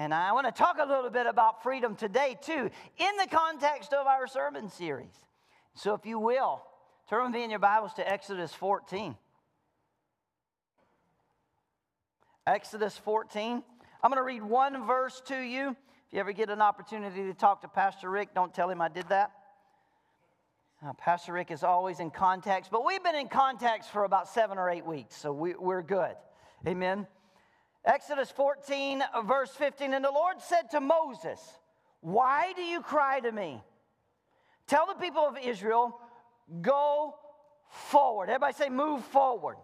And I want to talk a little bit about freedom today, too, in the context of our sermon series. So, if you will, turn with me in your Bibles to Exodus 14. Exodus 14. I'm going to read one verse to you. If you ever get an opportunity to talk to Pastor Rick, don't tell him I did that. Uh, Pastor Rick is always in context, but we've been in context for about seven or eight weeks, so we, we're good. Amen. Exodus 14, uh, verse 15. And the Lord said to Moses, Why do you cry to me? Tell the people of Israel, go forward. Everybody say, move forward.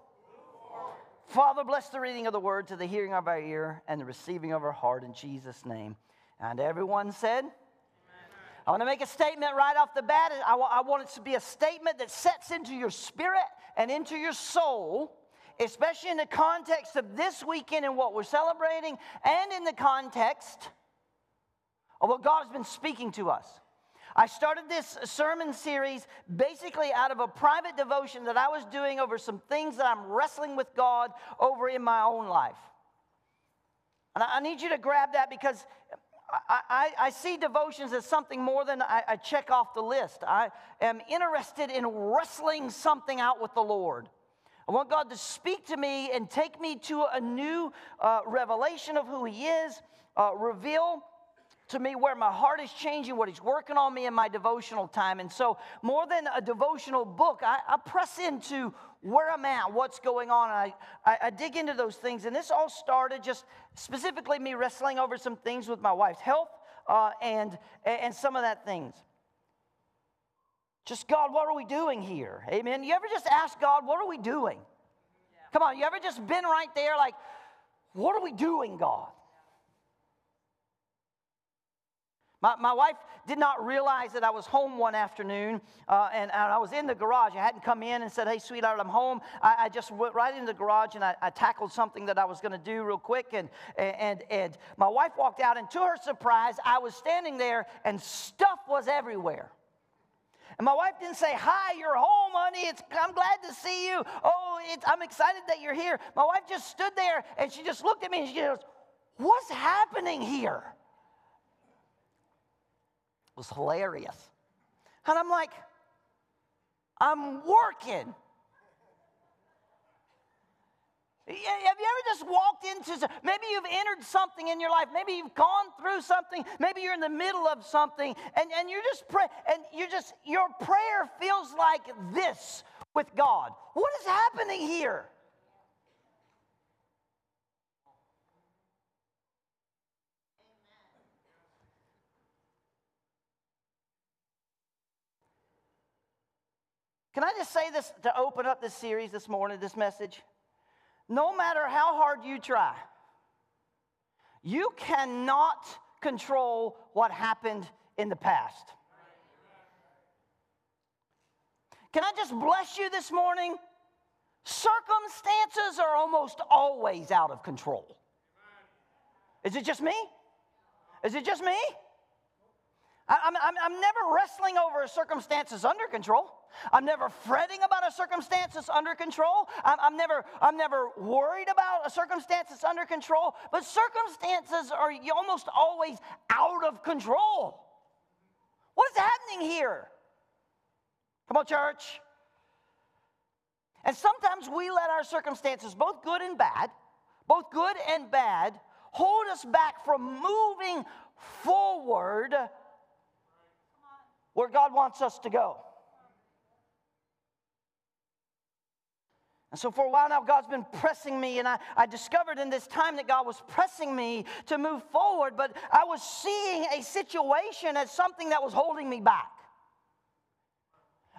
Father, bless the reading of the word to the hearing of our ear and the receiving of our heart in Jesus' name. And everyone said, Amen. I want to make a statement right off the bat. I, I want it to be a statement that sets into your spirit and into your soul, especially in the context of this weekend and what we're celebrating, and in the context of what God has been speaking to us. I started this sermon series basically out of a private devotion that I was doing over some things that I'm wrestling with God over in my own life. And I need you to grab that because I, I, I, see devotions as something more than I, I, check off the list. I am interested in wrestling something out with the Lord. I want God to speak to me and take me to a new uh, revelation of who He is, uh, reveal to me where my heart is changing, what He's working on me in my devotional time. And so, more than a devotional book, I, I press into where I'm at, what's going on. I, I, I, dig into those things. And this all started just specifically me wrestling over some things with my wife's health uh, and, and some of that things. Just, God, what are we doing here? Amen. You ever just ask God, what are we doing? Yeah. Come on, you ever just been right there like, what are we doing, God? My, my wife did not realize that I was home one afternoon uh, and, and, I was in the garage. I hadn't come in and said, Hey, sweetheart, I'm home. I, I just went right into the garage and I, I tackled something that I was going to do real quick. And, and, and my wife walked out, and to her surprise, I was standing there and stuff was everywhere. And my wife didn't say, Hi, you're home, honey. It's, I'm glad to see you. Oh, I'm excited that you're here. My wife just stood there and she just looked at me and she goes, What's happening here? It was hilarious. And I'm like, I'm working. Have you ever just walked into, maybe you've entered something in your life, maybe you've gone through something, maybe you're in the middle of something, and, and you're just praying, and you're just, your prayer feels like this with God. What is happening here? Can I just say this to open up this series this morning, this message? No matter how hard you try, you cannot control what happened in the past. Can I just bless you this morning? Circumstances are almost always out of control. Is it just me? Is it just me? I'm, I'm, I'm never wrestling over circumstances under control. I'm never fretting about a circumstance that's under control. I'm, I'm, never, I'm never worried about a circumstance that's under control. But circumstances are almost always out of control. What is happening here? Come on, church. And sometimes we let our circumstances, both good and bad, both good and bad, hold us back from moving forward where God wants us to go. And so, for a while now, God's been pressing me, and I, I discovered in this time that God was pressing me to move forward, but I was seeing a situation as something that was holding me back.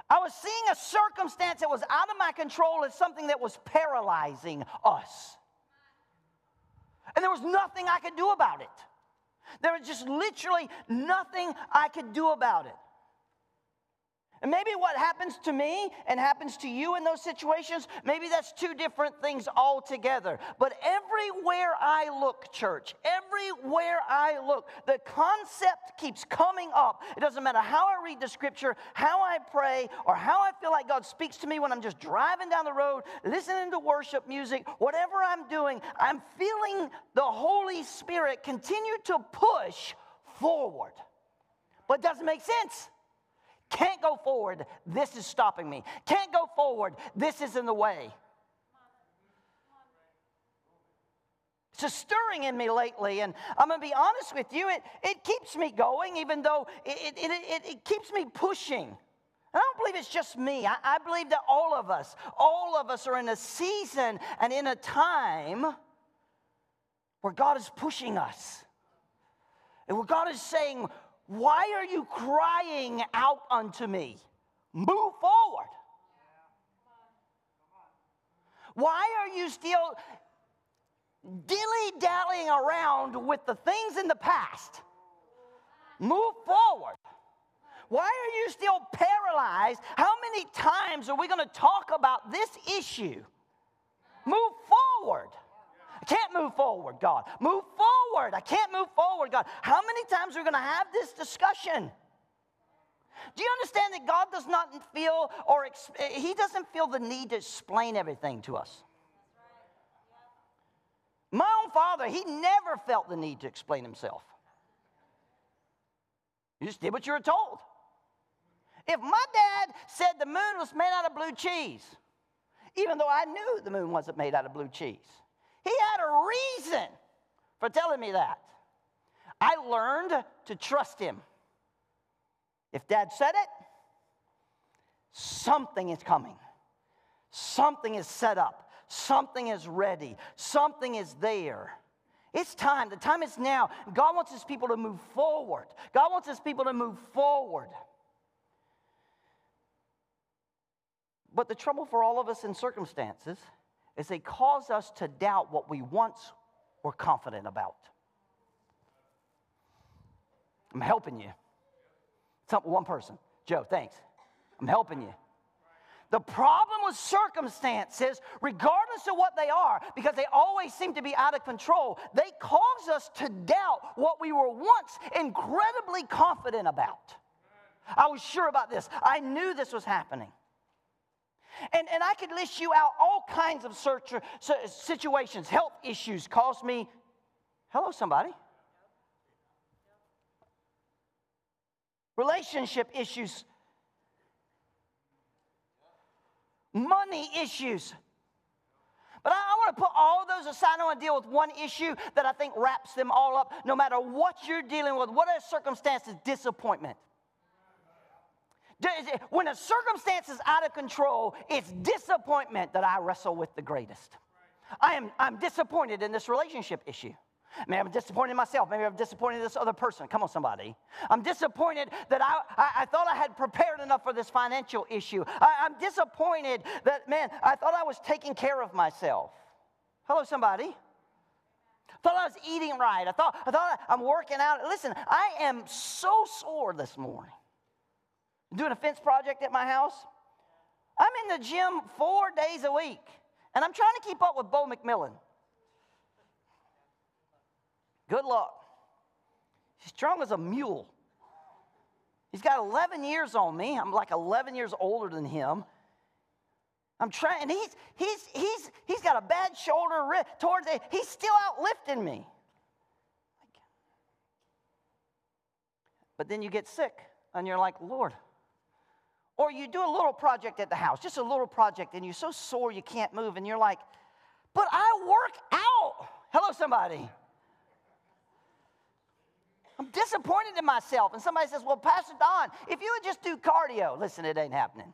I was seeing a circumstance that was out of my control as something that was paralyzing us. And there was nothing I could do about it. There was just literally nothing I could do about it. And maybe what happens to me and happens to you in those situations, maybe that's two different things altogether. But everywhere I look, church, everywhere I look, the concept keeps coming up. It doesn't matter how I read the scripture, how I pray, or how I feel like God speaks to me when I'm just driving down the road, listening to worship music, whatever I'm doing, I'm feeling the Holy Spirit continue to push forward. But it doesn't make sense. Can't go forward. This is stopping me. Can't go forward. This is in the way. It's a stirring in me lately, and I'm going to be honest with you, it, it keeps me going, even though it, it, it, it keeps me pushing. I don't believe it's just me. I, I believe that all of us, all of us are in a season and in a time where God is pushing us. And where God is saying, Why are you crying out unto me? Move forward. Why are you still dilly dallying around with the things in the past. Move forward. Why are you still paralyzed? How many times are we going to talk about this issue? Move forward. I can't move forward, God. Move forward. I can't move forward, God. How many times are we going to have this discussion? Do you understand that God does not feel or he doesn't feel the need to explain everything to us? My own father, he never felt the need to explain himself. You just did what you were told. If my dad said the moon was made out of blue cheese, even though I knew the moon wasn't made out of blue cheese, he had a reason for telling me that. I learned to trust him. If dad said it, something is coming, something is set up. Something is ready, something is there. It's time. The time is now. God wants his people to move forward. God wants his people to move forward. But the trouble for all of us in circumstances is they cause us to doubt what we once were confident about. I'm helping you. Some, one person. Joe, thanks. I'm helping you. The problem with circumstances, regardless of what they are, because they always seem to be out of control, they cause us to doubt what we were once incredibly confident about. I was sure about this, I knew this was happening. And, and I could list you out all kinds of search, uh, situations, health issues caused me. Hello, somebody. Relationship issues money issues. But I, I want to put all those aside. I want to deal with one issue that I think wraps them all up. No matter what you're dealing with, what are circumstances? Disappointment. When a circumstance is out of control, it's disappointment that I wrestle with the greatest. I am I'm disappointed in this relationship issue. Maybe I'm disappointed in myself. Maybe I'm disappointed in this other person. Come on, somebody. I'm disappointed that I, I, I thought I had prepared enough for this financial issue. I, I'm disappointed that, man, I thought I was taking care of myself. Hello, somebody. I Thought I was eating right. I thought, I thought I'm working out. Listen, I am so sore this morning. Doing a fence project at my house. I'm in the gym four days a week, and I'm trying to keep up with Bo McMillan. Good luck. He's strong as a mule. He's got 11 years on me. I'm like 11 years older than him. I'm trying, and he's, he's, he's, he's got a bad shoulder towards it. He's still out lifting me. But then you get sick, and you're like, Lord. Or you do a little project at the house, just a little project, and you're so sore you can't move, and you're like, but I work out. Hello, somebody. I'm disappointed in myself. And somebody says, Well, Pastor Don, if you would just do cardio, listen, it ain't happening.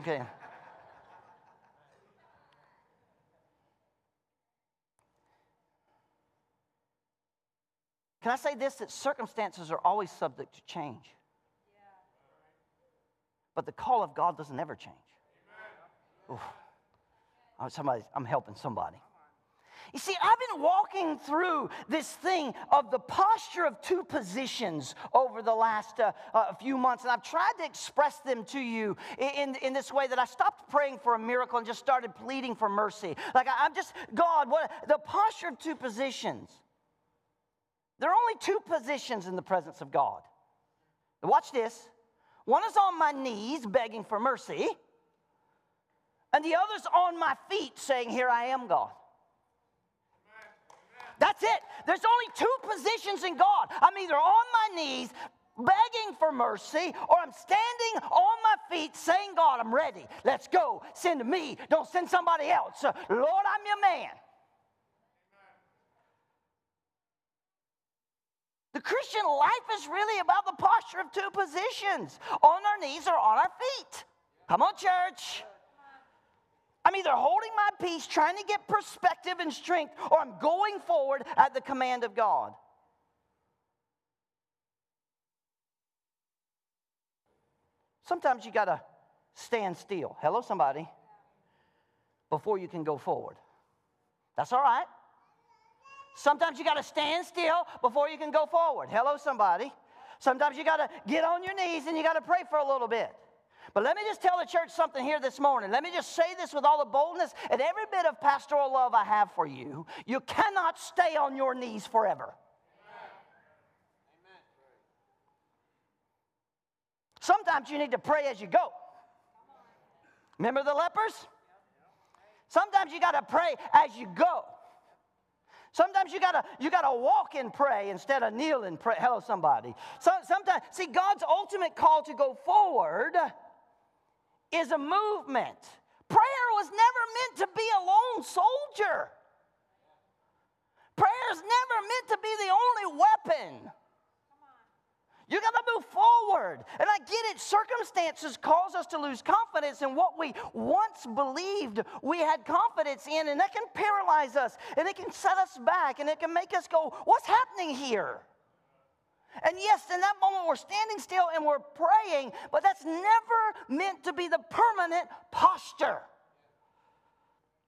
Okay. Can I say this that circumstances are always subject to change? But the call of God doesn't ever change. Oh, somebody, I'm helping somebody. You see, I've been walking through this thing of the posture of two positions over the last uh, uh, few months, and I've tried to express them to you in, in this way that I stopped praying for a miracle and just started pleading for mercy. Like, I, am just, God, what the posture of two positions. There are only two positions in the presence of God. Watch this. One is on my knees begging for mercy, and the other's on my feet saying, Here I am, God. That's it. There's only two positions in God. I'm either on my knees begging for mercy, or I'm standing on my feet saying, God, I'm ready. Let's go. Send me. Don't send somebody else. Lord, I'm your man. The Christian life is really about the posture of two positions on our knees or on our feet. Come on, church. I'm either holding my peace, trying to get perspective and strength, or I'm going forward at the command of God. Sometimes you got to stand still. Hello, somebody. Before you can go forward. That's all right. Sometimes you got to stand still before you can go forward. Hello, somebody. Sometimes you got to get on your knees and you got to pray for a little bit. But let me just tell the church something here this morning. Let me just say this with all the boldness and every bit of pastoral love I have for you. You cannot stay on your knees forever. Sometimes you need to pray as you go. Remember the lepers? Sometimes you got to pray as you go. Sometimes you gotta you gotta walk and pray instead of kneel and pray. Hello, somebody. So, sometimes, see, God's ultimate call to go forward is a movement. Prayer was never meant to be a lone soldier. Prayer is never meant to be the only weapon. You got to move forward. And I get it, circumstances cause us to lose confidence in what we once believed we had confidence in, and that can paralyze us, and it can set us back, and it can make us go, What's happening here? And yes, in that moment we're standing still and we're praying, but that's never meant to be the permanent posture.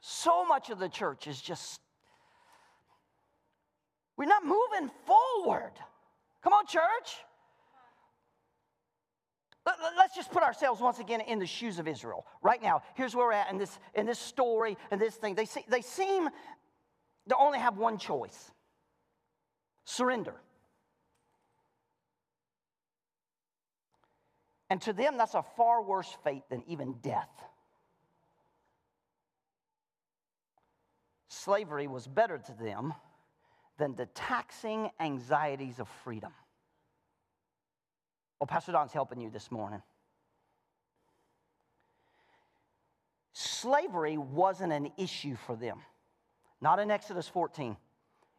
So much of the church is just, we're not moving forward. Come on, church. Let's just put ourselves once again in the shoes of Israel. Right now, here's where we're at in this, in this story and this thing. They, see, they seem to only have one choice surrender. And to them, that's a far worse fate than even death. Slavery was better to them than the taxing anxieties of freedom. Well, Pastor Don's helping you this morning. Slavery wasn't an issue for them. Not in Exodus 14.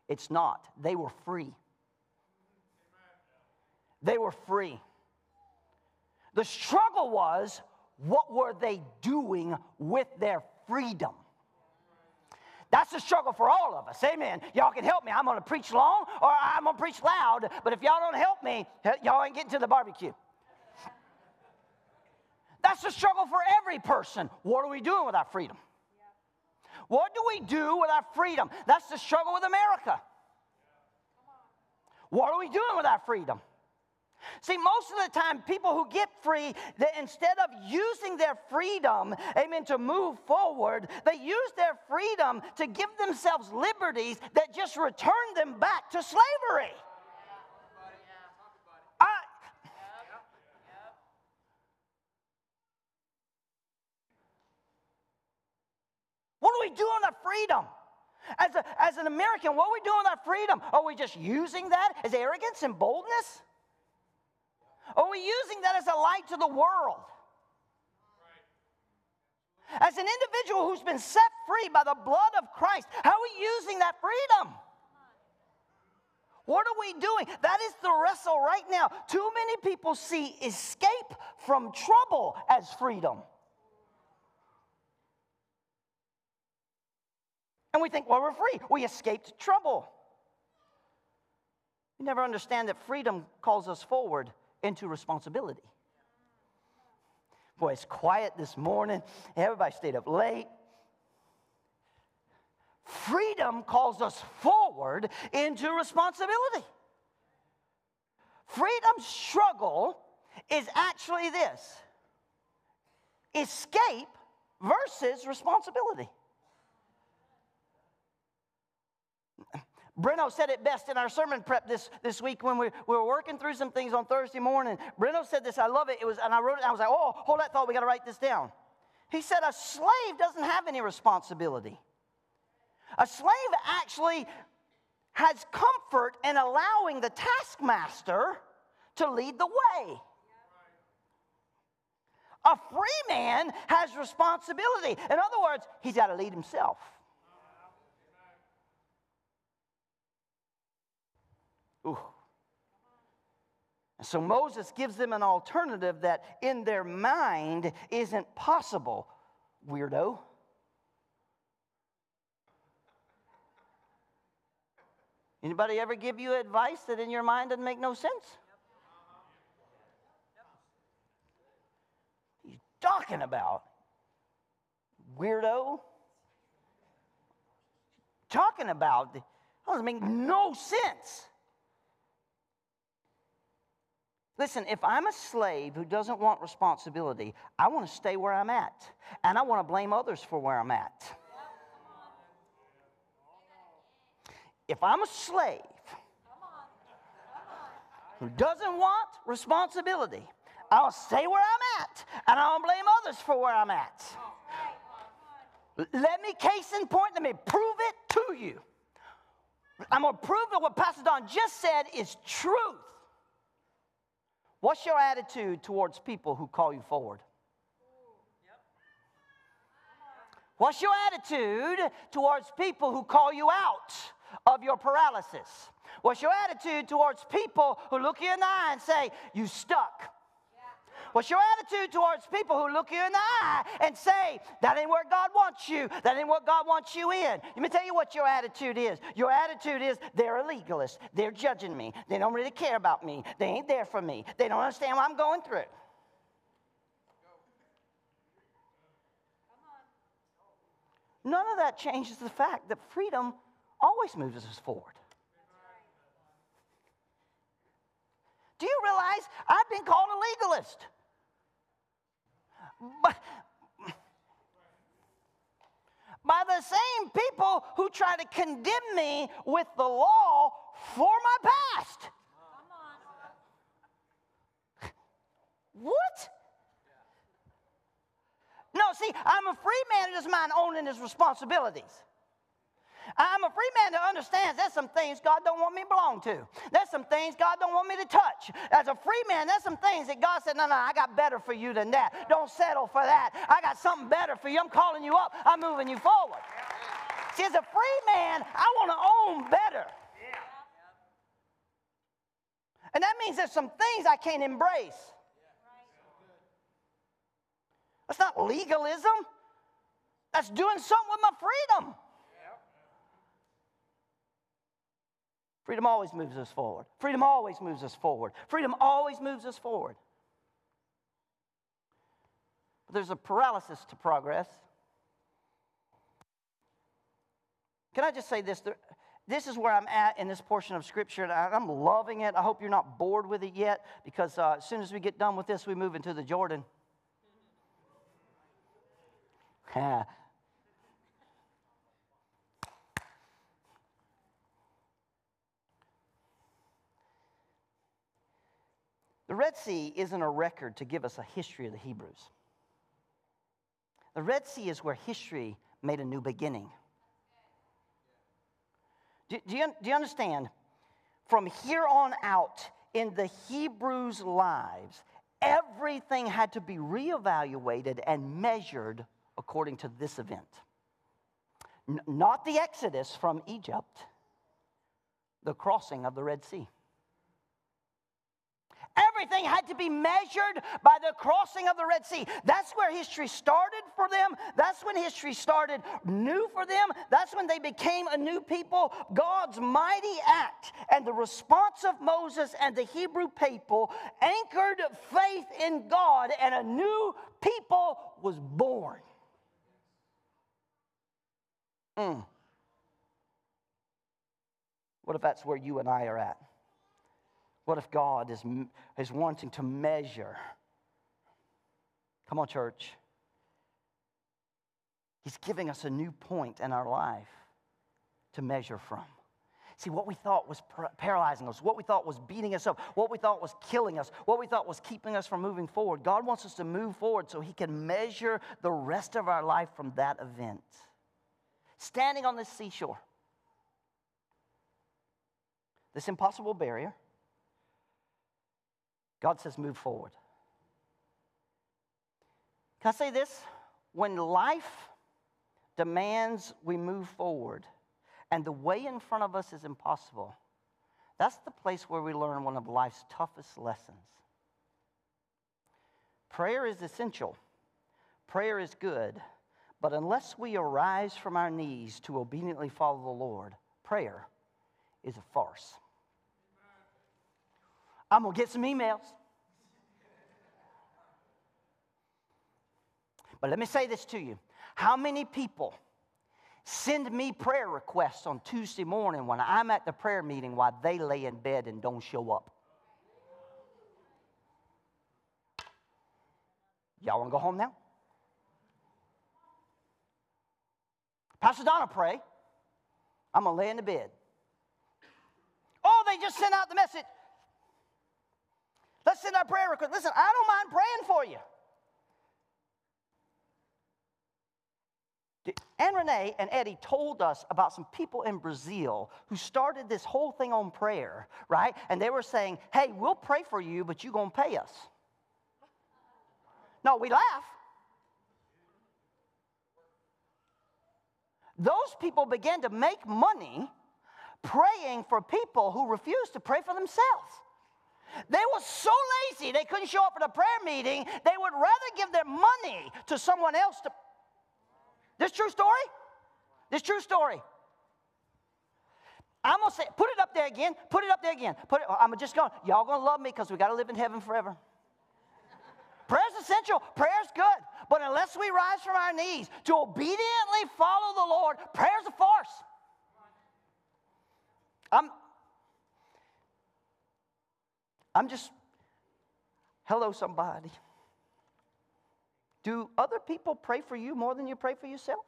It's not. They were free. They were free. The struggle was what were they doing with their freedom? That's the struggle for all of us. Amen. Y'all can help me. I'm going to preach long or I'm going to preach loud, but if y'all don't help me, y'all ain't getting to the barbecue. That's the struggle for every person. What are we doing with our freedom? What do we do with our freedom? That's the struggle with America. What are we doing with our freedom? See, most of the time, people who get free, that instead of using their freedom, amen, to move forward, they use their freedom to give themselves liberties that just return them back to slavery. I, what do we do on our freedom? As, a, as an American, what are we doing with our freedom? Are we just using that as arrogance and boldness? Are we using that as a light to the world? As an individual who's been set free by the blood of Christ, how are we using that freedom? What are we doing? That is the wrestle right now. Too many people see escape from trouble as freedom. And we think, well, we're free. We escaped trouble. We never understand that freedom calls us forward into responsibility. Boy, it's quiet this morning. Everybody stayed up late. Freedom calls us forward into responsibility. Freedom's struggle is actually this escape versus responsibility. Breno said it best in our sermon prep this, this week when we, we were working through some things on Thursday morning. Breno said this, I love it. It was, and I wrote it, I was like, oh, hold that thought, we got to write this down. He said, a slave doesn't have any responsibility. A slave actually has comfort in allowing the taskmaster to lead the way. A free man has responsibility. In other words, he's got to lead himself. Ooh. So Moses gives them an alternative that in their mind isn't possible. Weirdo. Anybody ever give you advice that in your mind doesn't make no sense? He's talking about weirdo. Talking about that doesn't make no sense. Listen, if I'm a slave who doesn't want responsibility, I want to stay where I'm at. And I want to blame others for where I'm at. If I'm a slave who doesn't want responsibility, I'll stay where I'm at and I'll blame others for where I'm at. Let me case in point, let me prove it to you. I'm going to prove that what Pastor Don just said is truth. What's your attitude towards people who call you forward? What's your attitude towards people who call you out of your paralysis? What's your attitude towards people who look you in the eye and say, You stuck? What's your attitude towards people who look you in the eye and say, that ain't where God wants you, that ain't what God wants you in? Let me tell you what your attitude is. Your attitude is, they're a legalist. They're judging me. They don't really care about me. They ain't there for me. They don't understand what I'm going through. None of that changes the fact that freedom always moves us forward. Do you realize I've been called a legalist? By, by the same people who try to condemn me with the law for my past. What? No, see, I'm a free man who doesn't mind owning his responsibilities. I'm a free man that understands there's some things God don't want me to belong to. There's some things God don't want me to touch. As a free man, there's some things that God said, no, no, I got better for you than that. Don't settle for that. I got something better for you. I'm calling you up. I'm moving you forward. See, as a free man, I want to own better. And that means there's some things I can't embrace. That's not legalism. That's doing something with my freedom. Freedom always moves us forward. Freedom always moves us forward. Freedom always moves us forward. But there's a paralysis to progress. Can I just say this? This is where I'm at in this portion of Scripture, and I'm loving it. I hope you're not bored with it yet, because uh, as soon as we get done with this, we move into the Jordan. The Red Sea isn't a record to give us a history of the Hebrews. The Red Sea is where history made a new beginning. Do, do, you, do you understand? From here on out in the Hebrews' lives, everything had to be reevaluated and measured according to this event. N- not the Exodus from Egypt, the crossing of the Red Sea. Everything had to be measured by the crossing of the Red Sea. That's where history started for them. That's when history started new for them. That's when they became a new people. God's mighty act and the response of Moses and the Hebrew people anchored faith in God, and a new people was born. Mm. What if that's where you and I are at? What if God is, is wanting to measure? Come on, church. He's giving us a new point in our life to measure from. See, what we thought was paralyzing us, what we thought was beating us up, what we thought was killing us, what we thought was keeping us from moving forward, God wants us to move forward so He can measure the rest of our life from that event. Standing on this seashore, this impossible barrier, God says, move forward. Can I say this? When life demands we move forward, and the way in front of us is impossible, that's the place where we learn one of life's toughest lessons. Prayer is essential, prayer is good, but unless we arise from our knees to obediently follow the Lord, prayer is a farce. I'm going to get some emails. But let me say this to you. How many people Send me prayer requests on Tuesday morning when I'm at the prayer meeting while they lay in bed and don't show up. Y'all want to go home now? Pastor Donna, pray. I'm going to lay in the bed. Oh, they just sent out the message. Let's send our prayer request. Listen, I don't mind praying for you. Anne Renee and Eddie told us about some people in Brazil who started this whole thing on prayer, right? And they were saying, hey, we'll pray for you, but you're going to pay us. No, we laugh. Those people began to make money praying for people who refused to pray for themselves. They were so lazy they couldn't show up at a prayer meeting, they would rather give their money to someone else to this true story? This true story. I'm gonna say, put it up there again. Put it up there again. Put it. I'm just going. Y'all gonna love me because we got to live in heaven forever. Prayer's essential. Prayer's good. But unless we rise from our knees to obediently follow the Lord, prayer's a farce. I'm. I'm just. Hello, somebody. Do other people pray for you more than you pray for yourself?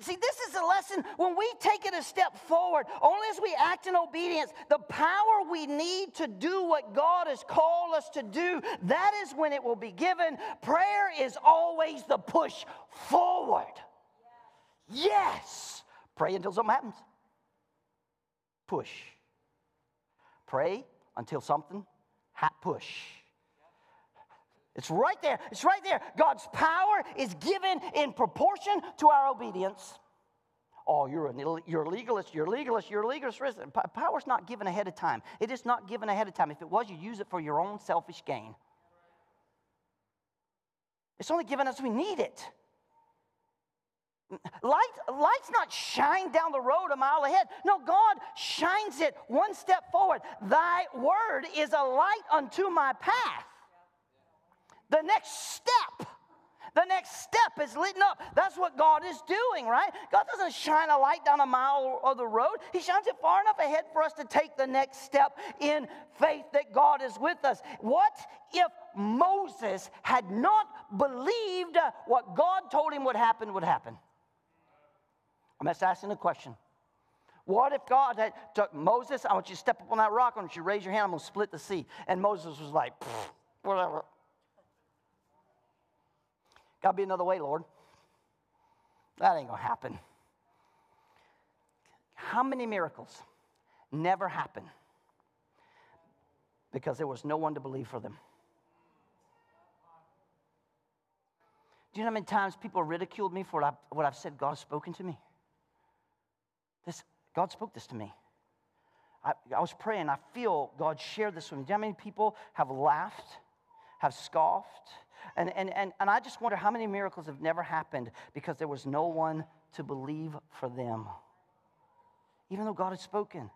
See, this is a lesson when we take it a step forward, only as we act in obedience, the power we need to do what God has called us to do, that is when it will be given. Prayer is always the push forward. Yes. Pray until something happens. Push. Pray until something ha- push. It's right there. It's right there. God's power is given in proportion to our obedience. Oh, you're, an, you're a legalist, you're a legalist, you're a legalist. Power's not given ahead of time. It is not given ahead of time. If it was, you use it for your own selfish gain. It's only given as we need it. Light, light's not shine down the road a mile ahead. No, God shines it one step forward. Thy word is a light unto my path the next step. The next step is lit up. That's what God is doing, right? God doesn't shine a light down a mile of the road. He shines it far enough ahead for us to take the next step in faith that God is with us. What if Moses had not believed what God told him would happen would happen? I'm just asking a question. What if God had took Moses? I want you to step up on that rock. I want you to raise your hand. I'm to split the sea. And Moses was like, whatever. Got to be another way, Lord. That ain't to happen. How many miracles never happen because there was no one to believe for them? Do you know how many times people ridiculed me for what, I, what I've said God has spoken to me? This, God spoke this to me. I, I was praying, I feel God shared this with me. Do you know how many people have laughed, have scoffed, and, and, and, and I just wonder how many miracles have never happened because there was no one to believe for them, even though God had spoken.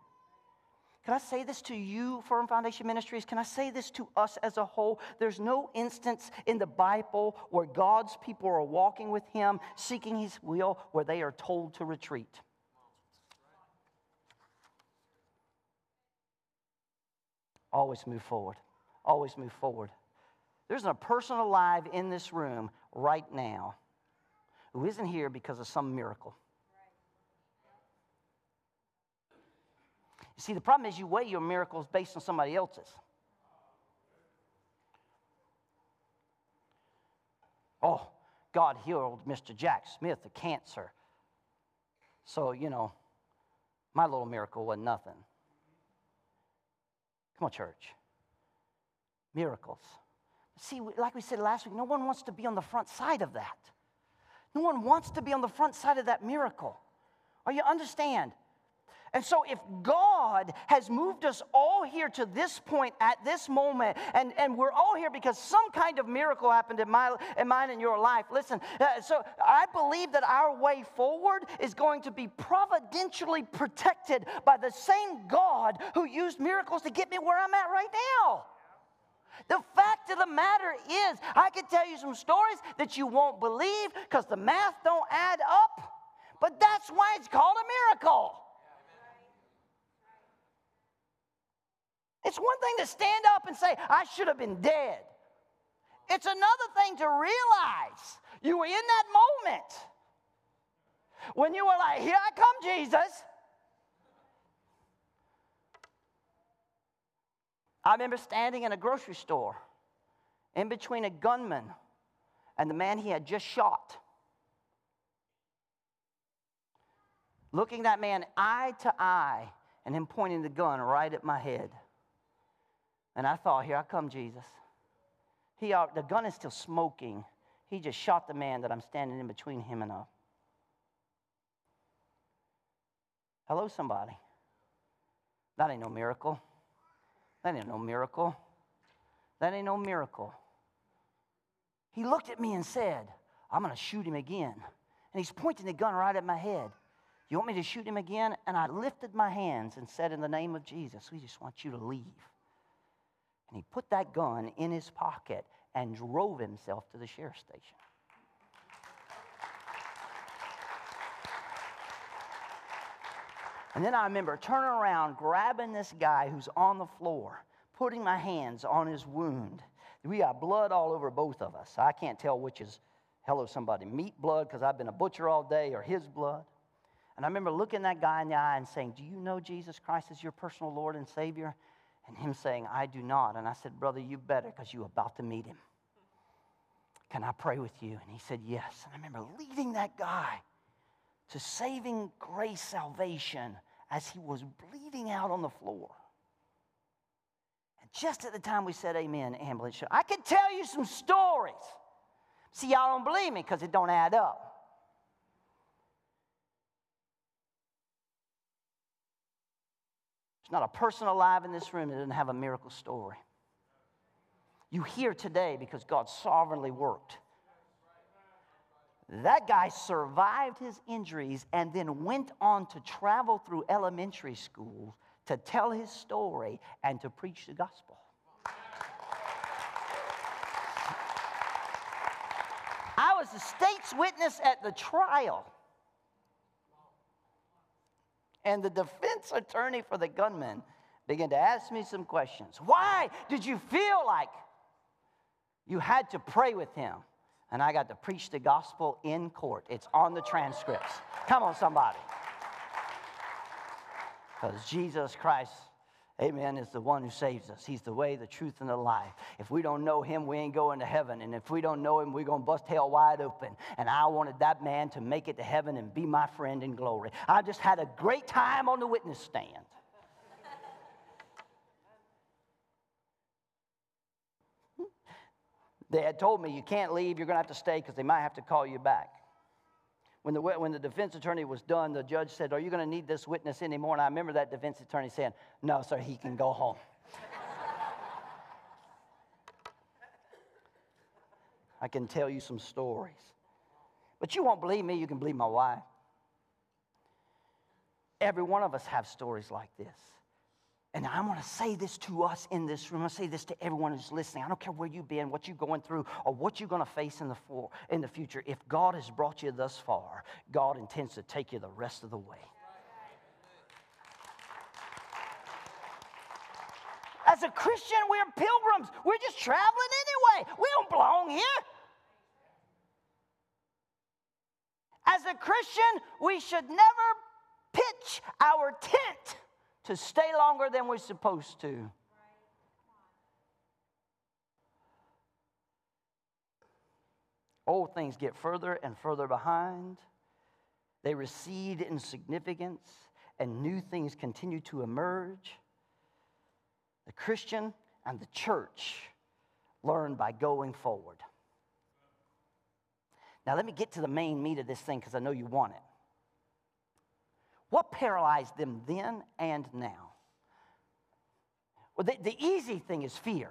Can I say this to you, Firm Foundation Ministries? Can I say this to us as a whole? There's no instance in the Bible where God's people are walking with Him, seeking His will, where they are told to retreat. Always move forward. Always move forward. There's a person alive in this room right now who isn't here because of some miracle. You see, the problem is you weigh your miracles based on somebody else's. Oh, God healed Mr. Jack Smith of cancer. So, you know, my little miracle wasn't nothing. Come on, church. Miracles. See, like we said last week, no one wants to be on the front side of that. No one wants to be on the front side of that miracle. Are you understand? And so, if God has moved us all here to this point at this moment, and, and we're all here because some kind of miracle happened in, my, in mine and your life, listen, uh, so I believe that our way forward is going to be providentially protected by the same God who used miracles to get me where I'm at right now. The fact of the matter is, I can tell you some stories that you won't believe because the math don't add up, but that's why it's called a miracle. It's one thing to stand up and say, I should have been dead. It's another thing to realize you were in that moment when you were like, Here I come, Jesus. I remember standing in a grocery store in between a gunman and the man he had just shot. Looking that man eye to eye and him pointing the gun right at my head. And I thought, here I come, Jesus. He, the gun is still smoking. He just shot the man that I'm standing in between him and a. Hello, somebody. That ain't no miracle. That ain't no miracle. That ain't no miracle. He looked at me and said, I'm going to shoot him again. And he's pointing the gun right at my head. You want me to shoot him again? And I lifted my hands and said, In the name of Jesus, we just want you to leave. And he put that gun in his pocket and drove himself to the sheriff's station. And then I remember turning around, grabbing this guy who's on the floor, putting my hands on his wound. We got blood all over both of us. I can't tell which is, hello, somebody, meat blood because I've been a butcher all day or his blood. And I remember looking that guy in the eye and saying, Do you know Jesus Christ as your personal Lord and Savior? And him saying, I do not. And I said, Brother, you better because you're about to meet him. Can I pray with you? And he said, Yes. And I remember leading that guy to saving grace salvation as he was bleeding out on the floor. And just at the time we said amen, ambulance show. I could tell you some stories. See, y'all don't believe me because it don't add up. There's not a person alive in this room that doesn't have a miracle story. You hear today because God sovereignly worked. That guy survived his injuries and then went on to travel through elementary schools to tell his story and to preach the gospel. I was the state's witness at the trial. And the defense attorney for the gunman began to ask me some questions. Why did you feel like you had to pray with him? And I got to preach the gospel in court. It's on the transcripts. Come on, somebody. Because Jesus Christ Amen. Is the one who saves us. He's the way, the truth, and the life. If we don't know him, we ain't going to heaven. And if we don't know him, we're going to bust hell wide open. And I wanted that man to make it to heaven and be my friend in glory. I just had a great time on the witness stand. they had told me, You can't leave, you're going to have to stay because they might have to call you back. When the, when the defense attorney was done, the judge said, Are you going to need this witness anymore? And I remember that defense attorney saying, No, sir, he can go home. I can tell you some stories. But you won't believe me, you can believe my wife. Every one of us have stories like this. And I want to say this to us in this room. I say this to everyone who's listening. I don't care where you've been, what you're going through, or what you're going to face in the, for, in the future. If God has brought you thus far, God intends to take you the rest of the way. As a Christian, we're pilgrims. We're just traveling anyway. We don't belong here. As a Christian, we should never pitch our tent to stay longer than we're supposed to. Old things get further and further behind. They recede in significance, and new things continue to emerge. The Christian and the church learn by going forward. Now, let me get to the main meat of this thing because I know you want it. What paralyzed them then and now? Well, the, the easy thing is fear.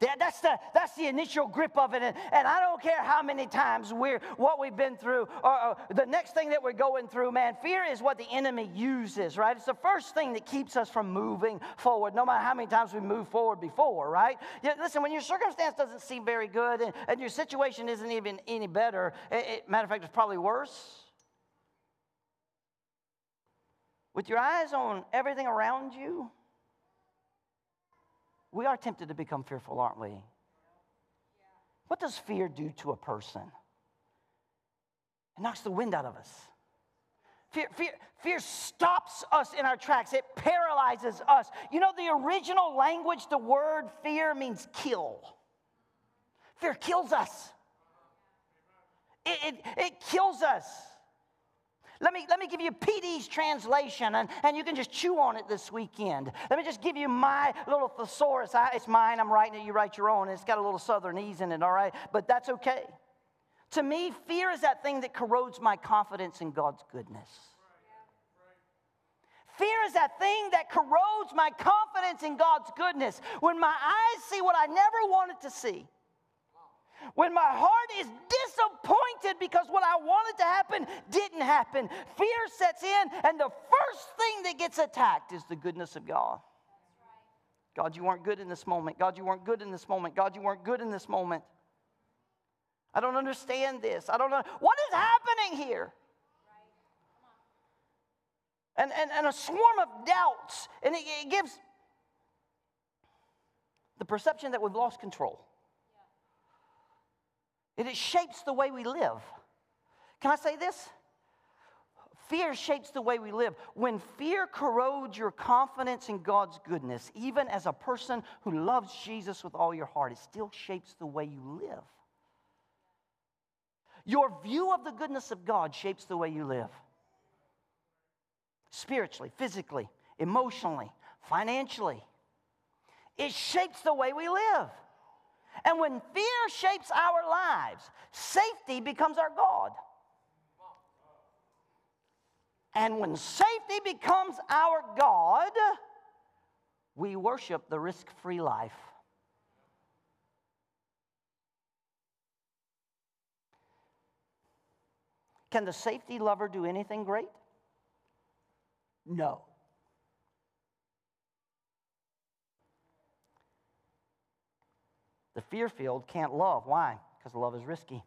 That, that's, the, that's the initial grip of it. And, and, I don't care how many times we're, what we've been through, or, or, the next thing that we're going through, man, fear is what the enemy uses, right? It's the first thing that keeps us from moving forward, no matter how many times we move forward before, right? Yeah, listen, when your circumstance doesn't seem very good and, and your situation isn't even any better, it, it, matter of fact, it's probably worse. With your eyes on everything around you, we are tempted to become fearful, aren't we? What does fear do to a person? It knocks the wind out of us. Fear, fear, fear stops us in our tracks. It paralyzes us. You know, the original language, the word fear means kill. Fear kills us. It, it, it kills us. Let me, let me give you PD's translation, and, and you can just chew on it this weekend. Let me just give you my little thesaurus. I, it's mine, I'm writing it, you write your own. It's got a little southernese in it, all right? But that's okay. To me, fear is that thing that corrodes my confidence in God's goodness. Fear is that thing that corrodes my confidence in God's goodness. When my eyes see what I never wanted to see, when my heart is disappointed because what I wanted to happen didn't happen, fear sets in, and the first thing that gets attacked is the goodness of God. God, you weren't good in this moment. God, you weren't good in this moment. God, you weren't good in this moment. I don't understand this. I don't know. What is happening here? And, and, and a swarm of doubts. And it, it gives the perception that we've lost control. And it shapes the way we live. Can I say this? Fear shapes the way we live. When fear corrodes your confidence in God's goodness, even as a person who loves Jesus with all your heart, it still shapes the way you live. Your view of the goodness of God shapes the way you live spiritually, physically, emotionally, financially. It shapes the way we live. And when fear shapes our lives, safety becomes our God. And when safety becomes our God, we worship the risk free life. Can the safety lover do anything great? No. The fear filled can't love. Why? Because love is risky.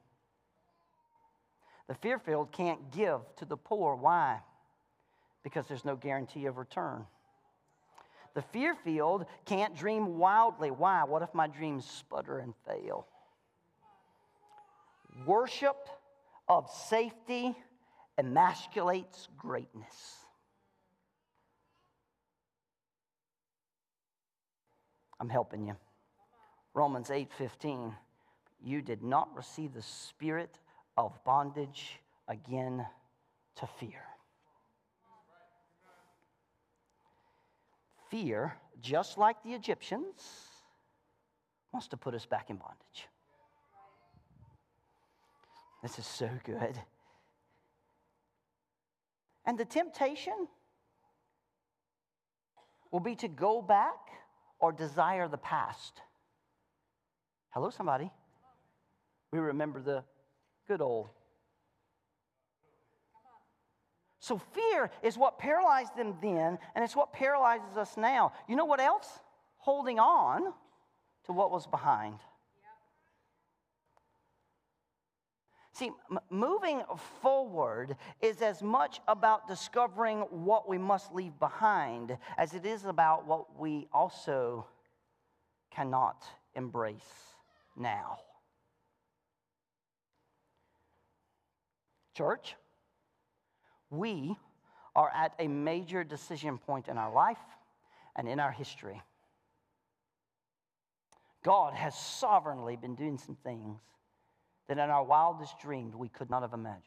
The fear filled can't give to the poor. Why? Because there's no guarantee of return. The fear filled can't dream wildly. Why? What if my dreams sputter and fail? Worship of safety emasculates greatness. I'm helping you. Romans 8:15, you did not receive the spirit of bondage again to fear. Fear, just like the Egyptians, wants to put us back in bondage. This is so good. And the temptation will be to go back or desire the past. Hello, somebody. We remember the good old. So, fear is what paralyzed them then, and it's what paralyzes us now. You know what else? Holding on to what was behind. See, m- moving forward is as much about discovering what we must leave behind as it is about what we also cannot embrace now. Church, we are at a major decision point in our life and in our history. God has sovereignly been doing some things that in our wildest dreams we could not have imagined.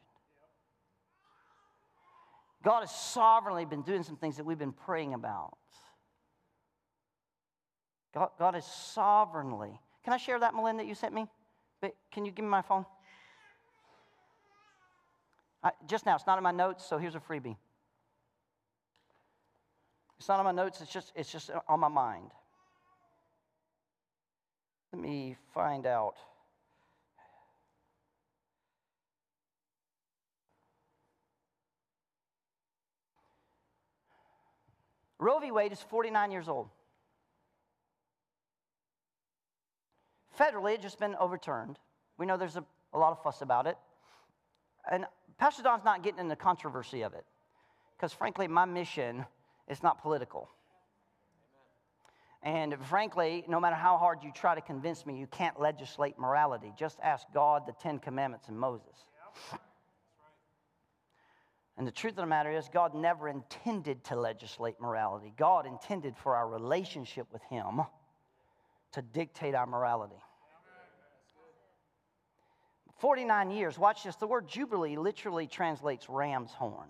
God has sovereignly been doing some things that we've been praying about. God, God has sovereignly. Can I share that, Melinda, that you sent me? But can you give me my phone? I, just now, it's not in my notes, so here's a freebie. It's not on my notes, it's just, it's just on my mind. Let me find out. Roe v. Wade is 49 years old. Federally, it's just been overturned. We know there's a, a lot of fuss about it. And Pastor Don's not getting into the controversy of it. Because frankly, my mission is not political. And frankly, no matter how hard you try to convince me, you can't legislate morality. Just ask God the Ten Commandments and Moses. And the truth of the matter is, God never intended to legislate morality. God intended for our relationship with Him to dictate our morality. 49 years, watch this. The word jubilee literally translates ram's horn.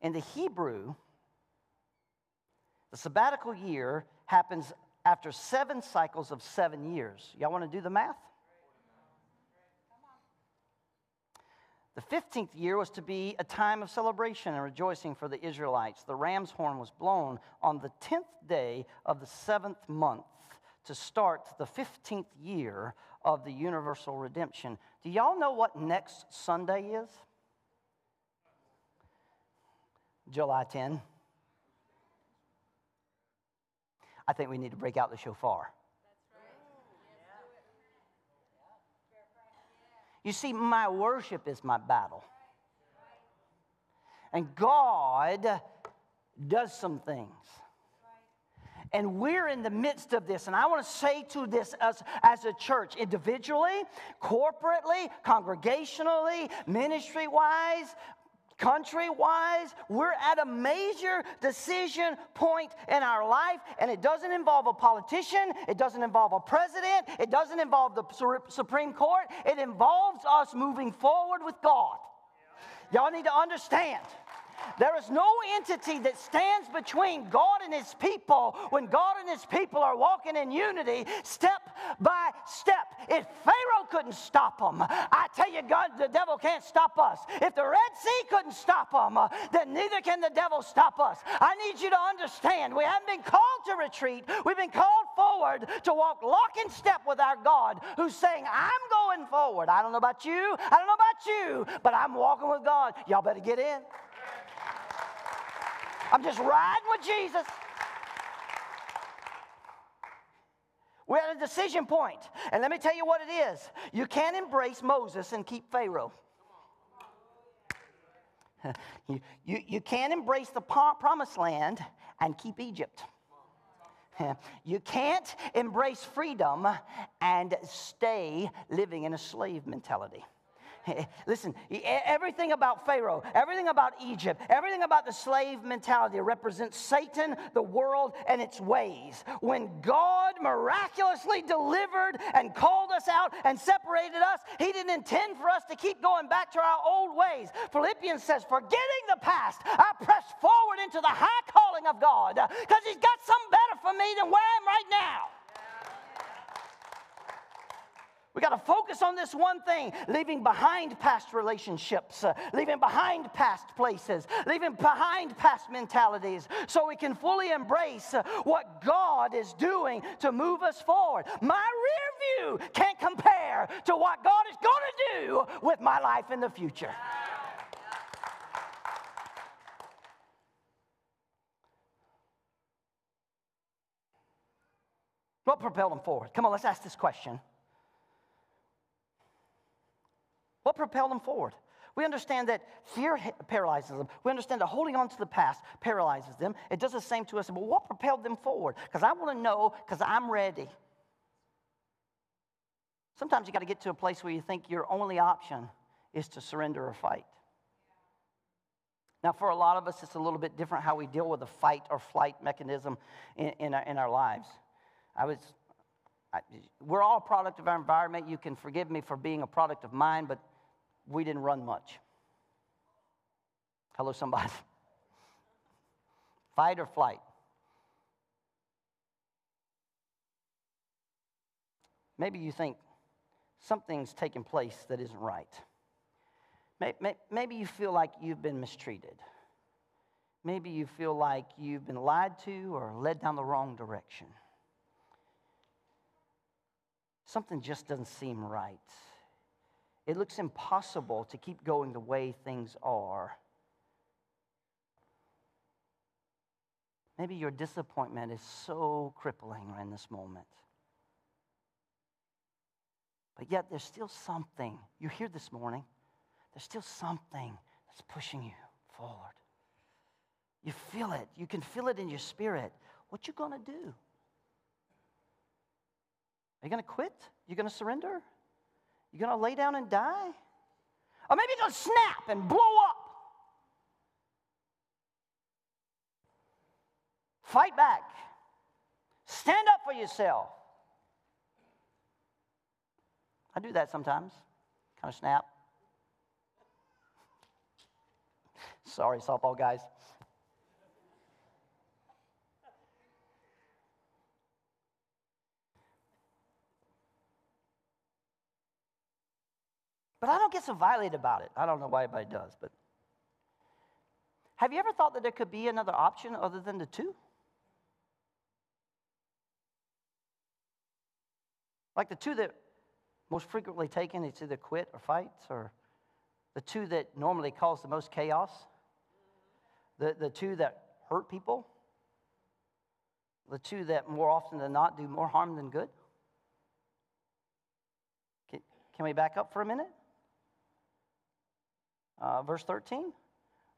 In the Hebrew, the sabbatical year happens after seven cycles of seven years. Y'all want to do the math? The 15th year was to be a time of celebration and rejoicing for the Israelites. The ram's horn was blown on the 10th day of the seventh month to start the 15th year of the universal redemption. Do y'all know what next Sunday is? July 10. I think we need to break out the shofar. You see, my worship is my battle. And God does some things. And we're in the midst of this. And I want to say to this as, as a church, individually, corporately, congregationally, ministry wise, country wise, we're at a major decision point in our life, and it doesn't involve a politician, it doesn't involve a president, it doesn't involve the Supreme Court, it involves us moving forward with God. Y'all need to understand. There is no entity that stands between God and his people when God and his people are walking in unity step by step. If Pharaoh couldn't stop them, I tell you, God, the devil can't stop us. If the Red Sea couldn't stop them, then neither can the devil stop us. I need you to understand we haven't been called to retreat, we've been called forward to walk lock in step with our God who's saying, I'm going forward. I don't know about you, I don't know about you, but I'm walking with God. Y'all better get in. I'm just riding with Jesus. We're at a decision point. And let me tell you what it is you can't embrace Moses and keep Pharaoh. you, you, you can't embrace the promised land and keep Egypt. You can't embrace freedom and stay living in a slave mentality. Listen, everything about Pharaoh, everything about Egypt, everything about the slave mentality represents Satan, the world, and its ways. When God miraculously delivered and called us out and separated us, He didn't intend for us to keep going back to our old ways. Philippians says, Forgetting the past, I press forward into the high calling of God because He's got something better for me than where I am right now. We got to focus on this one thing leaving behind past relationships, uh, leaving behind past places, leaving behind past mentalities, so we can fully embrace uh, what God is doing to move us forward. My rear view can't compare to what God is going to do with my life in the future. What propelled them forward? Come on, let's ask this question. What propelled them forward? We understand that fear paralyzes them. We understand that holding on to the past paralyzes them. It does the same to us. But what propelled them forward? Because I want to know, because I'm ready. Sometimes you got to get to a place where you think your only option is to surrender or fight. Now, for a lot of us, it's a little bit different how we deal with the fight or flight mechanism in, in, our, in our lives. I was, I, we're all a product of our environment. You can forgive me for being a product of mine, but we didn't run much. Hello, somebody. Fight or flight. Maybe you think something's taking place that isn't right. Maybe you feel like you've been mistreated. Maybe you feel like you've been lied to or led down the wrong direction. Something just doesn't seem right. It looks impossible to keep going the way things are. Maybe your disappointment is so crippling right in this moment. But yet, there's still something. You're here this morning. There's still something that's pushing you forward. You feel it. You can feel it in your spirit. What you to do? Are you to quit? You to surrender? You going to lay down and die? Or maybe you're going to snap and blow up. Fight back. Stand up for yourself. I do that sometimes. Kind of snap. Sorry, softball guys. But I don't get so violated about it. I don't know why anybody does, but have you ever thought that there could be another option other than the two? Like the two that most frequently taken, it's either quit or fight, or the two that normally cause the most chaos, the, the two that hurt people, the two that more often than not do more harm than good. Can, can we back up for a minute? Uh, verse 13.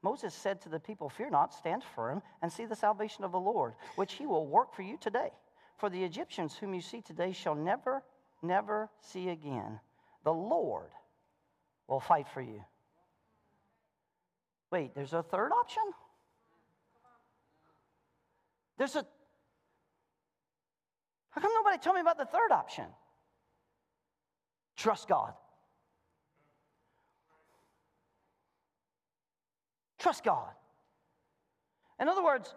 Moses said to the people, Fear not, stand firm, and see the salvation of the Lord, which he will work for you today. For the Egyptians whom you see today shall never, never see again. The Lord will fight for you. Wait, there's a third option? There's a. How come nobody told me about the third option? Trust God. Trust God. In other words,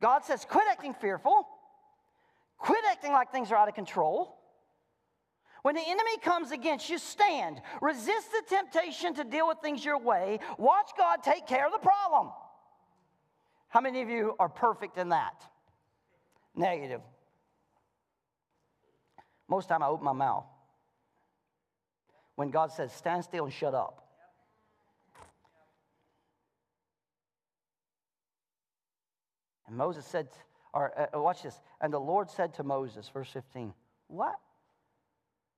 God says, quit acting fearful, quit acting like things are out of control. When the enemy comes against you, stand. Resist the temptation to deal with things your way. Watch God take care of the problem. How many of you are perfect in that? Negative. Most time I open my mouth. When God says, stand still and shut up. And Moses said, or uh, uh, watch this. And the Lord said to Moses, verse 15, What?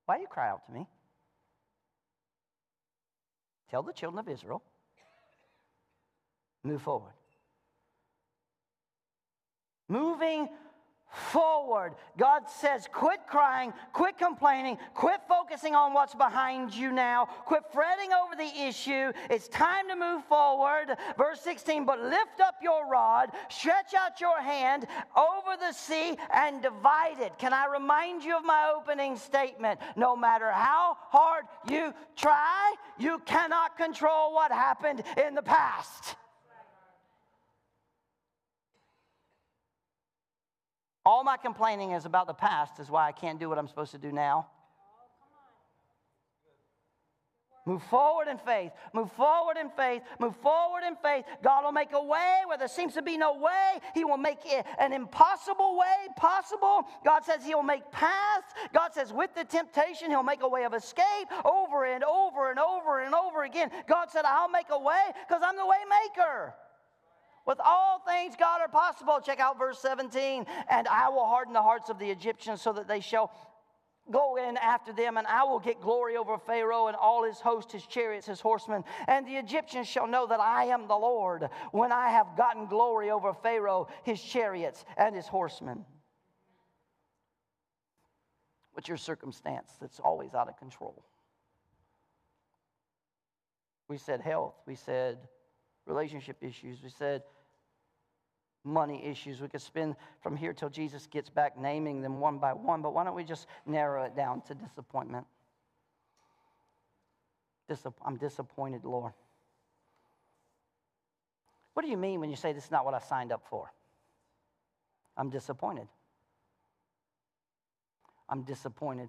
Why do you cry out to me? Tell the children of Israel, move forward. Moving forward. God says, quit crying, quit complaining, quit focusing on what's behind you now, quit fretting over the issue. It's time to move forward. Verse 16, but lift up your rod, stretch out your hand over the sea and divide it. Can I remind you of my opening statement? No matter how hard you try, you cannot control what happened in the past. All my complaining is about the past, is why I can't do what I'm supposed to do now. Move forward in faith. Move forward in faith. Move forward in faith. God will make a way where there seems to be no way. He will make an impossible way possible. God says He'll make paths. God says with the temptation, He'll make a way of escape over and over and over and over again. God said, I'll make a way because I'm the way maker. With all things, God are possible. Check out verse 17. And I will harden the hearts of the Egyptians so that they shall go in after them, and I will get glory over Pharaoh and all his host, his chariots, his horsemen. And the Egyptians shall know that I am the Lord when I have gotten glory over Pharaoh, his chariots, and his horsemen. What's your circumstance that's always out of control? We said health. We said relationship issues. We said money issues. We could spend from here till Jesus gets back naming them one by one, but why don't we just narrow it down to disappointment? I'm disappointed, Lord. What do you mean when you say this is not what I signed up for? I'm disappointed. I'm disappointed.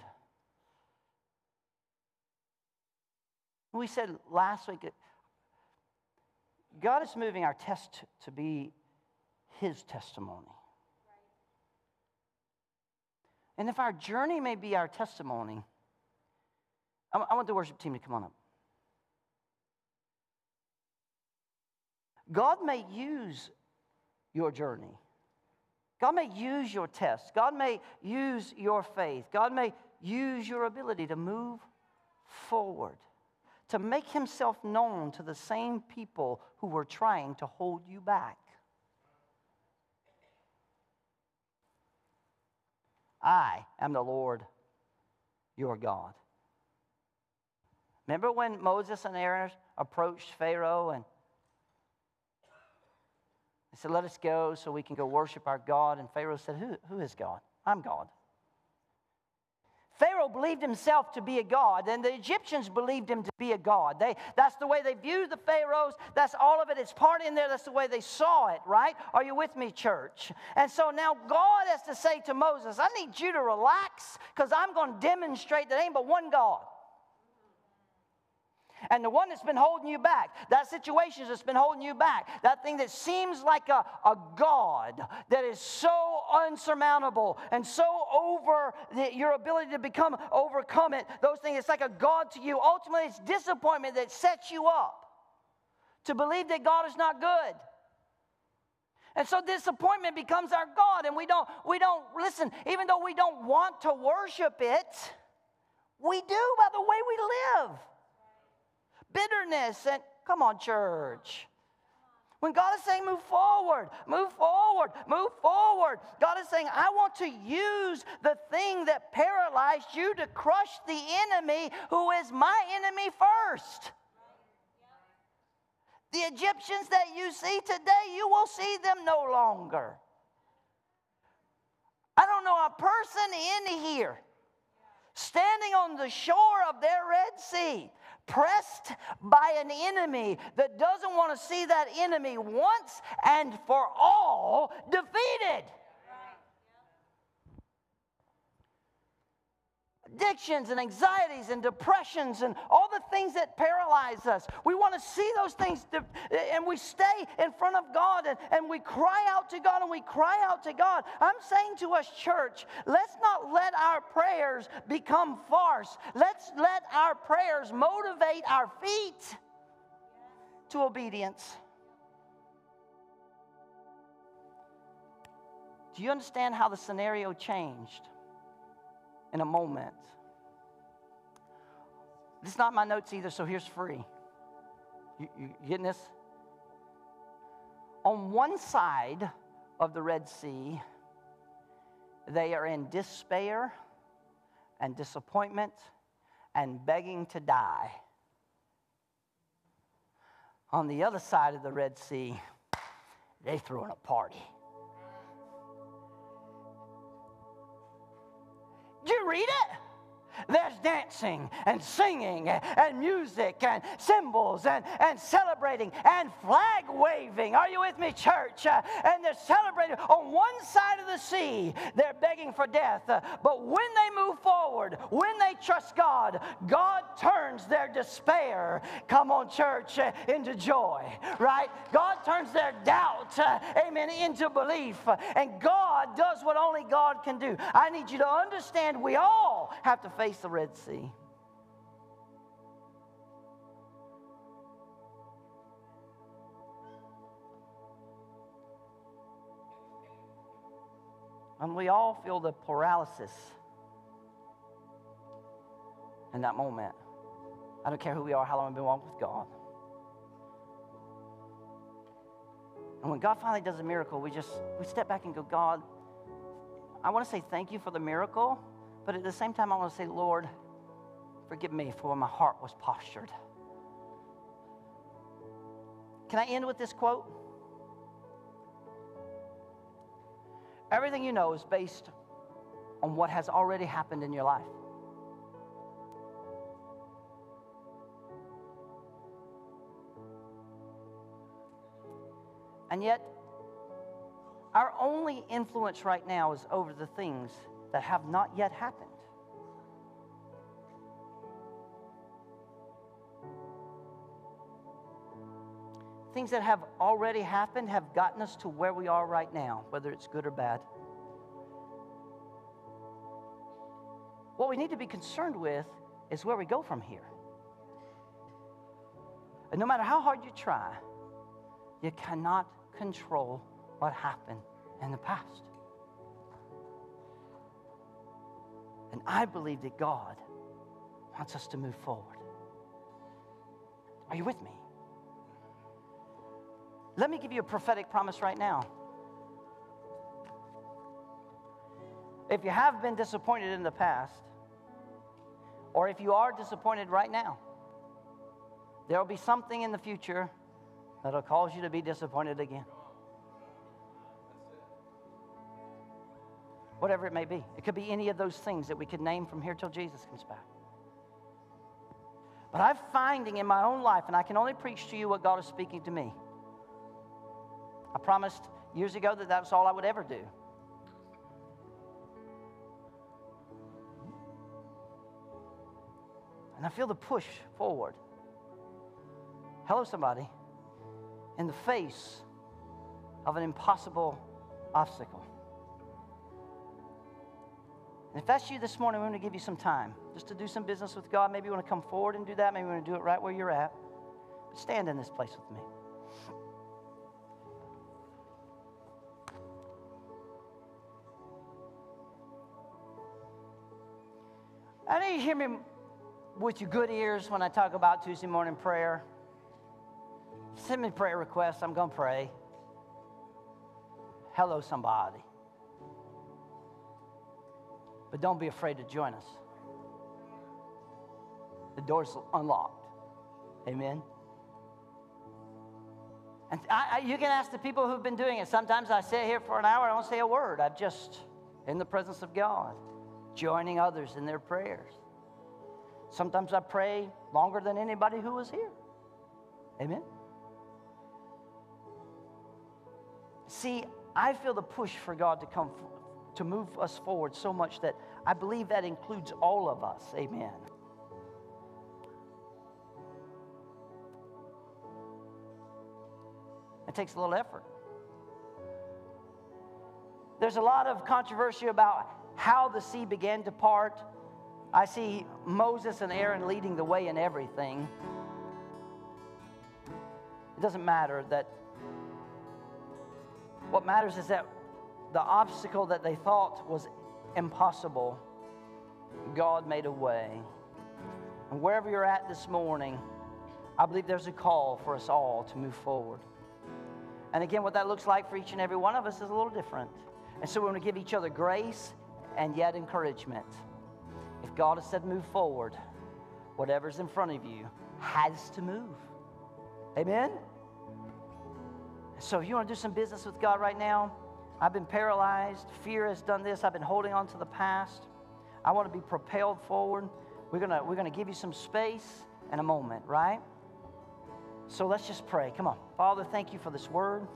We said last week uh, God is moving our test to be His testimony. And if our journey may be our testimony, I want the worship team to come on up. God may use your journey. God may use your test. God may use your faith. God may use your ability to move forward, to make himself known to the same people who were trying to hold you back. I am the Lord your God. Remember when Moses and Aaron approached Pharaoh and they said, Let us go so we can go worship our God. And Pharaoh said, Who, who is God? I'm God. Pharaoh believed himself to be a god, and the Egyptians believed him to be a god. They, that's the way they viewed the pharaohs. That's all of it. It's part in there. That's the way they saw it, right? Are you with me, church? And so now God has to say to Moses, I need you to relax because I'm going to demonstrate that ain't but one God. And the one that's been holding you back, that situation that's been holding you back, that thing that seems like a, a God that is so unsurmountable and so over the, your ability to become overcome it, those things, it's like a God to you. Ultimately, it's disappointment that sets you up to believe that God is not good. And so disappointment becomes our God, and we don't, we don't, listen, even though we don't want to worship it, we do by the way we live bitterness and come on, church. When God is saying, move forward, move forward, move forward, God is saying, I want to use the thing that paralyzed you to crush the enemy who is my enemy first. The Egyptians that you see today, you will see them no longer. I don't know a person in here standing on the shore of their Red Sea pressed by an enemy that doesn't want to see that enemy once and for all defeated. Addictions and anxieties and depressions and all the things that paralyze us. We want to see those things and we stay in front of God and, and we cry out to God and we cry out to God. I'm saying to us, church, let's not let our prayers become farce. Let's let our prayers motivate our feet to obedience. Do you understand how the scenario changed? In a moment. This is not my notes either, so here's free. You, you getting this? On one side of the Red Sea, they are in despair and disappointment and begging to die. On the other side of the Red Sea, they throwing a party. Did you read it? There's dancing and singing and music and cymbals and, and celebrating and flag waving. Are you with me, church? Uh, and they're celebrating. On one side of the sea, they're begging for death. Uh, but when they move forward, when they trust God, God turns their despair, come on, church, uh, into joy, right? God turns their doubt, amen, into belief. And God does what only God can do. I need you to understand we all have to face face the Red Sea. And we all feel the paralysis in that moment. I don't care who we are, how long we've been walking with God. And when God finally does a miracle, we just we step back and go, God, I want to say thank you for the miracle, But at the same time, I want to say, Lord, forgive me for where my heart was postured. Can I end with this quote? Everything you know is based on what has already happened in your life. And yet, our only influence right now is over the things that have not yet happened. Things that have already happened have gotten us to where we are right now, whether it's good or bad. What we need to be concerned with is where we go from here. And no matter how hard you try, you cannot control what happened in the past. And I believe that God wants us to move forward. Are you with me? Let me give you a prophetic promise right now. If you have been disappointed in the past, or if you are disappointed right now, there will be something in the future that'll cause you to be disappointed again. Whatever it may be. It could be any of those things that we could name from here till Jesus comes back. But I'm finding in my own life, and I can only preach to you what God is speaking to me. I promised years ago that that's all I would ever do. And I feel the push forward. Hello, somebody. In the face of an impossible obstacle. And if that's you this morning, we're going to give you some time just to do some business with God. Maybe you want to come forward and do that. Maybe you want to do it right where you're at. But stand in this place with me. I need you hear me with your good ears when I talk about Tuesday morning prayer. Send me prayer requests. I'm going to pray. Hello, somebody. But don't be afraid to join us. The door's unlocked. Amen. And I, I, you can ask the people who've been doing it. Sometimes I sit here for an hour, I don't say a word. I'm just in the presence of God, joining others in their prayers. Sometimes I pray longer than anybody who was here. Amen. See, I feel the push for God to come to move us forward so much that I believe that includes all of us. Amen. It takes a little effort. There's a lot of controversy about how the sea began to part. I see Moses and Aaron leading the way in everything. It doesn't matter that. What matters is that the obstacle that they thought was impossible, God made a way. And wherever you're at this morning, I believe there's a call for us all to move forward. And again, what that looks like for each and every one of us is a little different. And so we want to give each other grace and yet encouragement. If God has said move forward, whatever's in front of you has to move. Amen? So if you want to do some business with God right now, I've been paralyzed. Fear has done this. I've been holding on to the past. I want to be propelled forward. We're going to, we're going to give you some space and a moment, right? So let's just pray. Come on. Father, thank you for this word.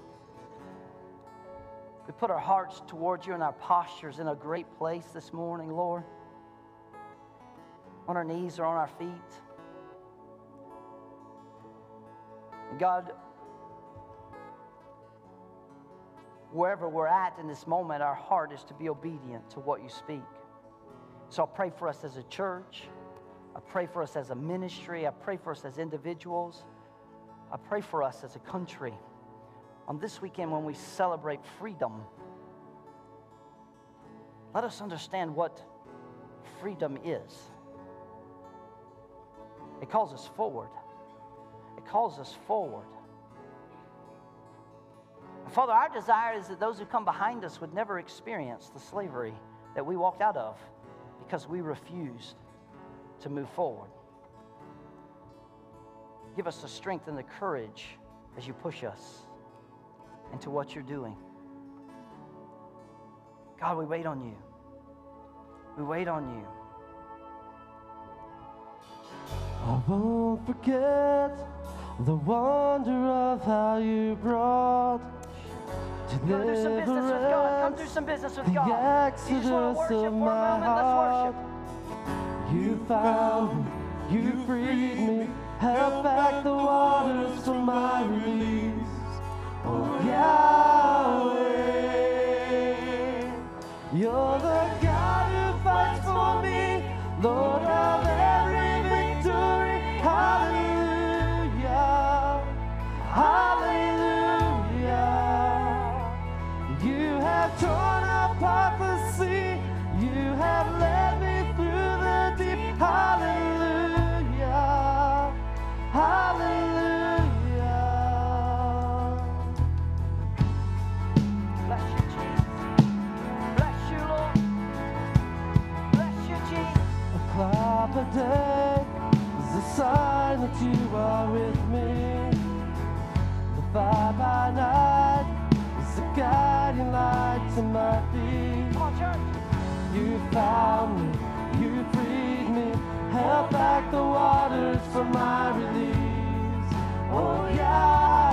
We put our hearts towards you and our postures in a great place this morning, Lord. On our knees or on our feet. God, wherever we're at in this moment, our heart is to be obedient to what you speak. So I pray for us as a church. I pray for us as a ministry. I pray for us as individuals. I pray for us as a country. On this weekend, when we celebrate freedom, let us understand what freedom is. It calls us forward. It calls us forward. Father, our desire is that those who come behind us would never experience the slavery that we walked out of because we refused to move forward. Give us the strength and the courage as you push us into what you're doing. God, we wait on you. We wait on you. I won't forget the wonder of how you brought Come do some business with God. Come do some business with God. You just want to worship for a moment. Let's worship. You found me. You freed me. It's is a guiding light to my feet. Come on, church. You found me, you freed me, held back the waters for my release. Oh, yeah.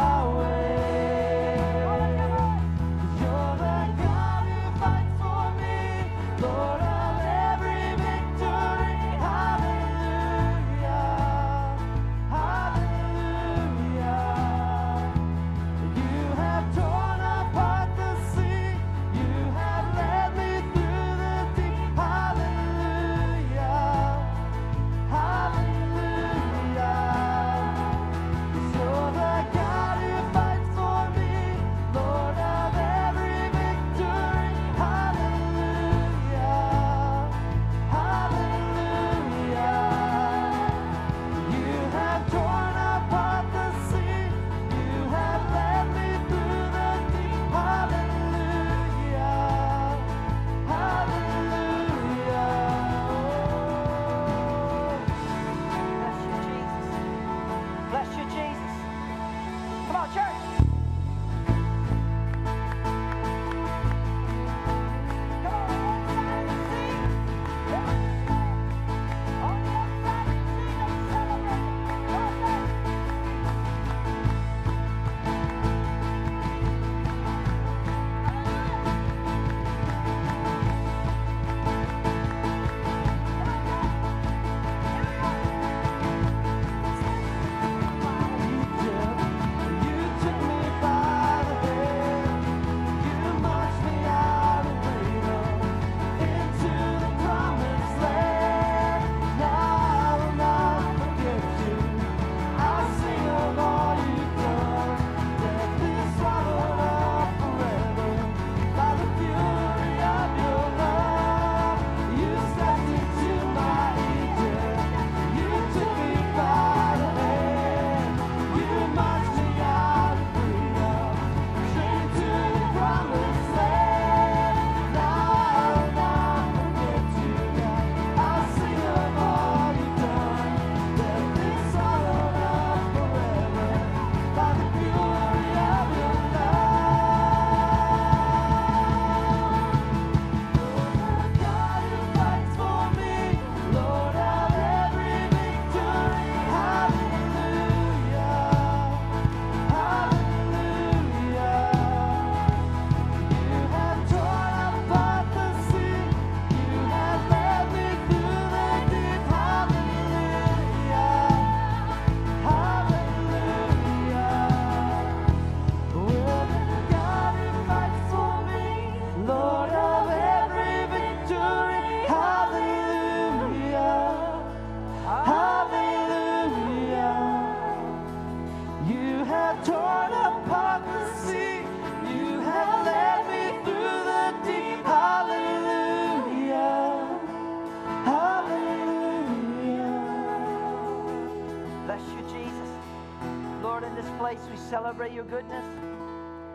celebrate your goodness.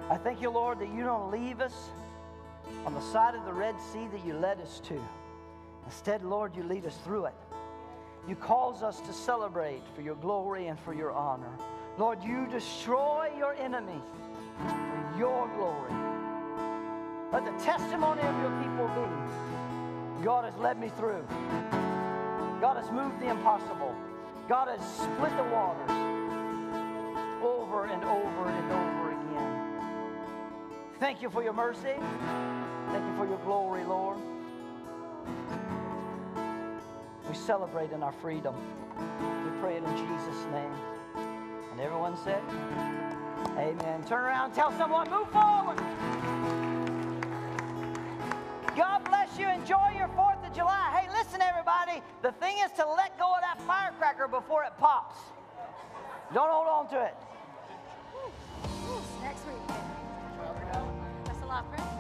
I thank you, Lord, that you don't leave us on the side of the Red Sea that you led us to. Instead, Lord, you lead us through it. You cause us to celebrate for your glory and for your honor. Lord, you destroy your enemies for your glory. Let the testimony of your people be God has led me through, God has moved the impossible, God has split the waters over and over and over again. Thank you for your mercy. Thank you for your glory, Lord. We celebrate in our freedom. We pray it in Jesus' name. And everyone said, Amen. Turn around, tell someone, move forward. God bless you. Enjoy your 4th of July. Hey, listen, everybody. The thing is to let go of that firecracker before it pops. Don't hold on to it. Next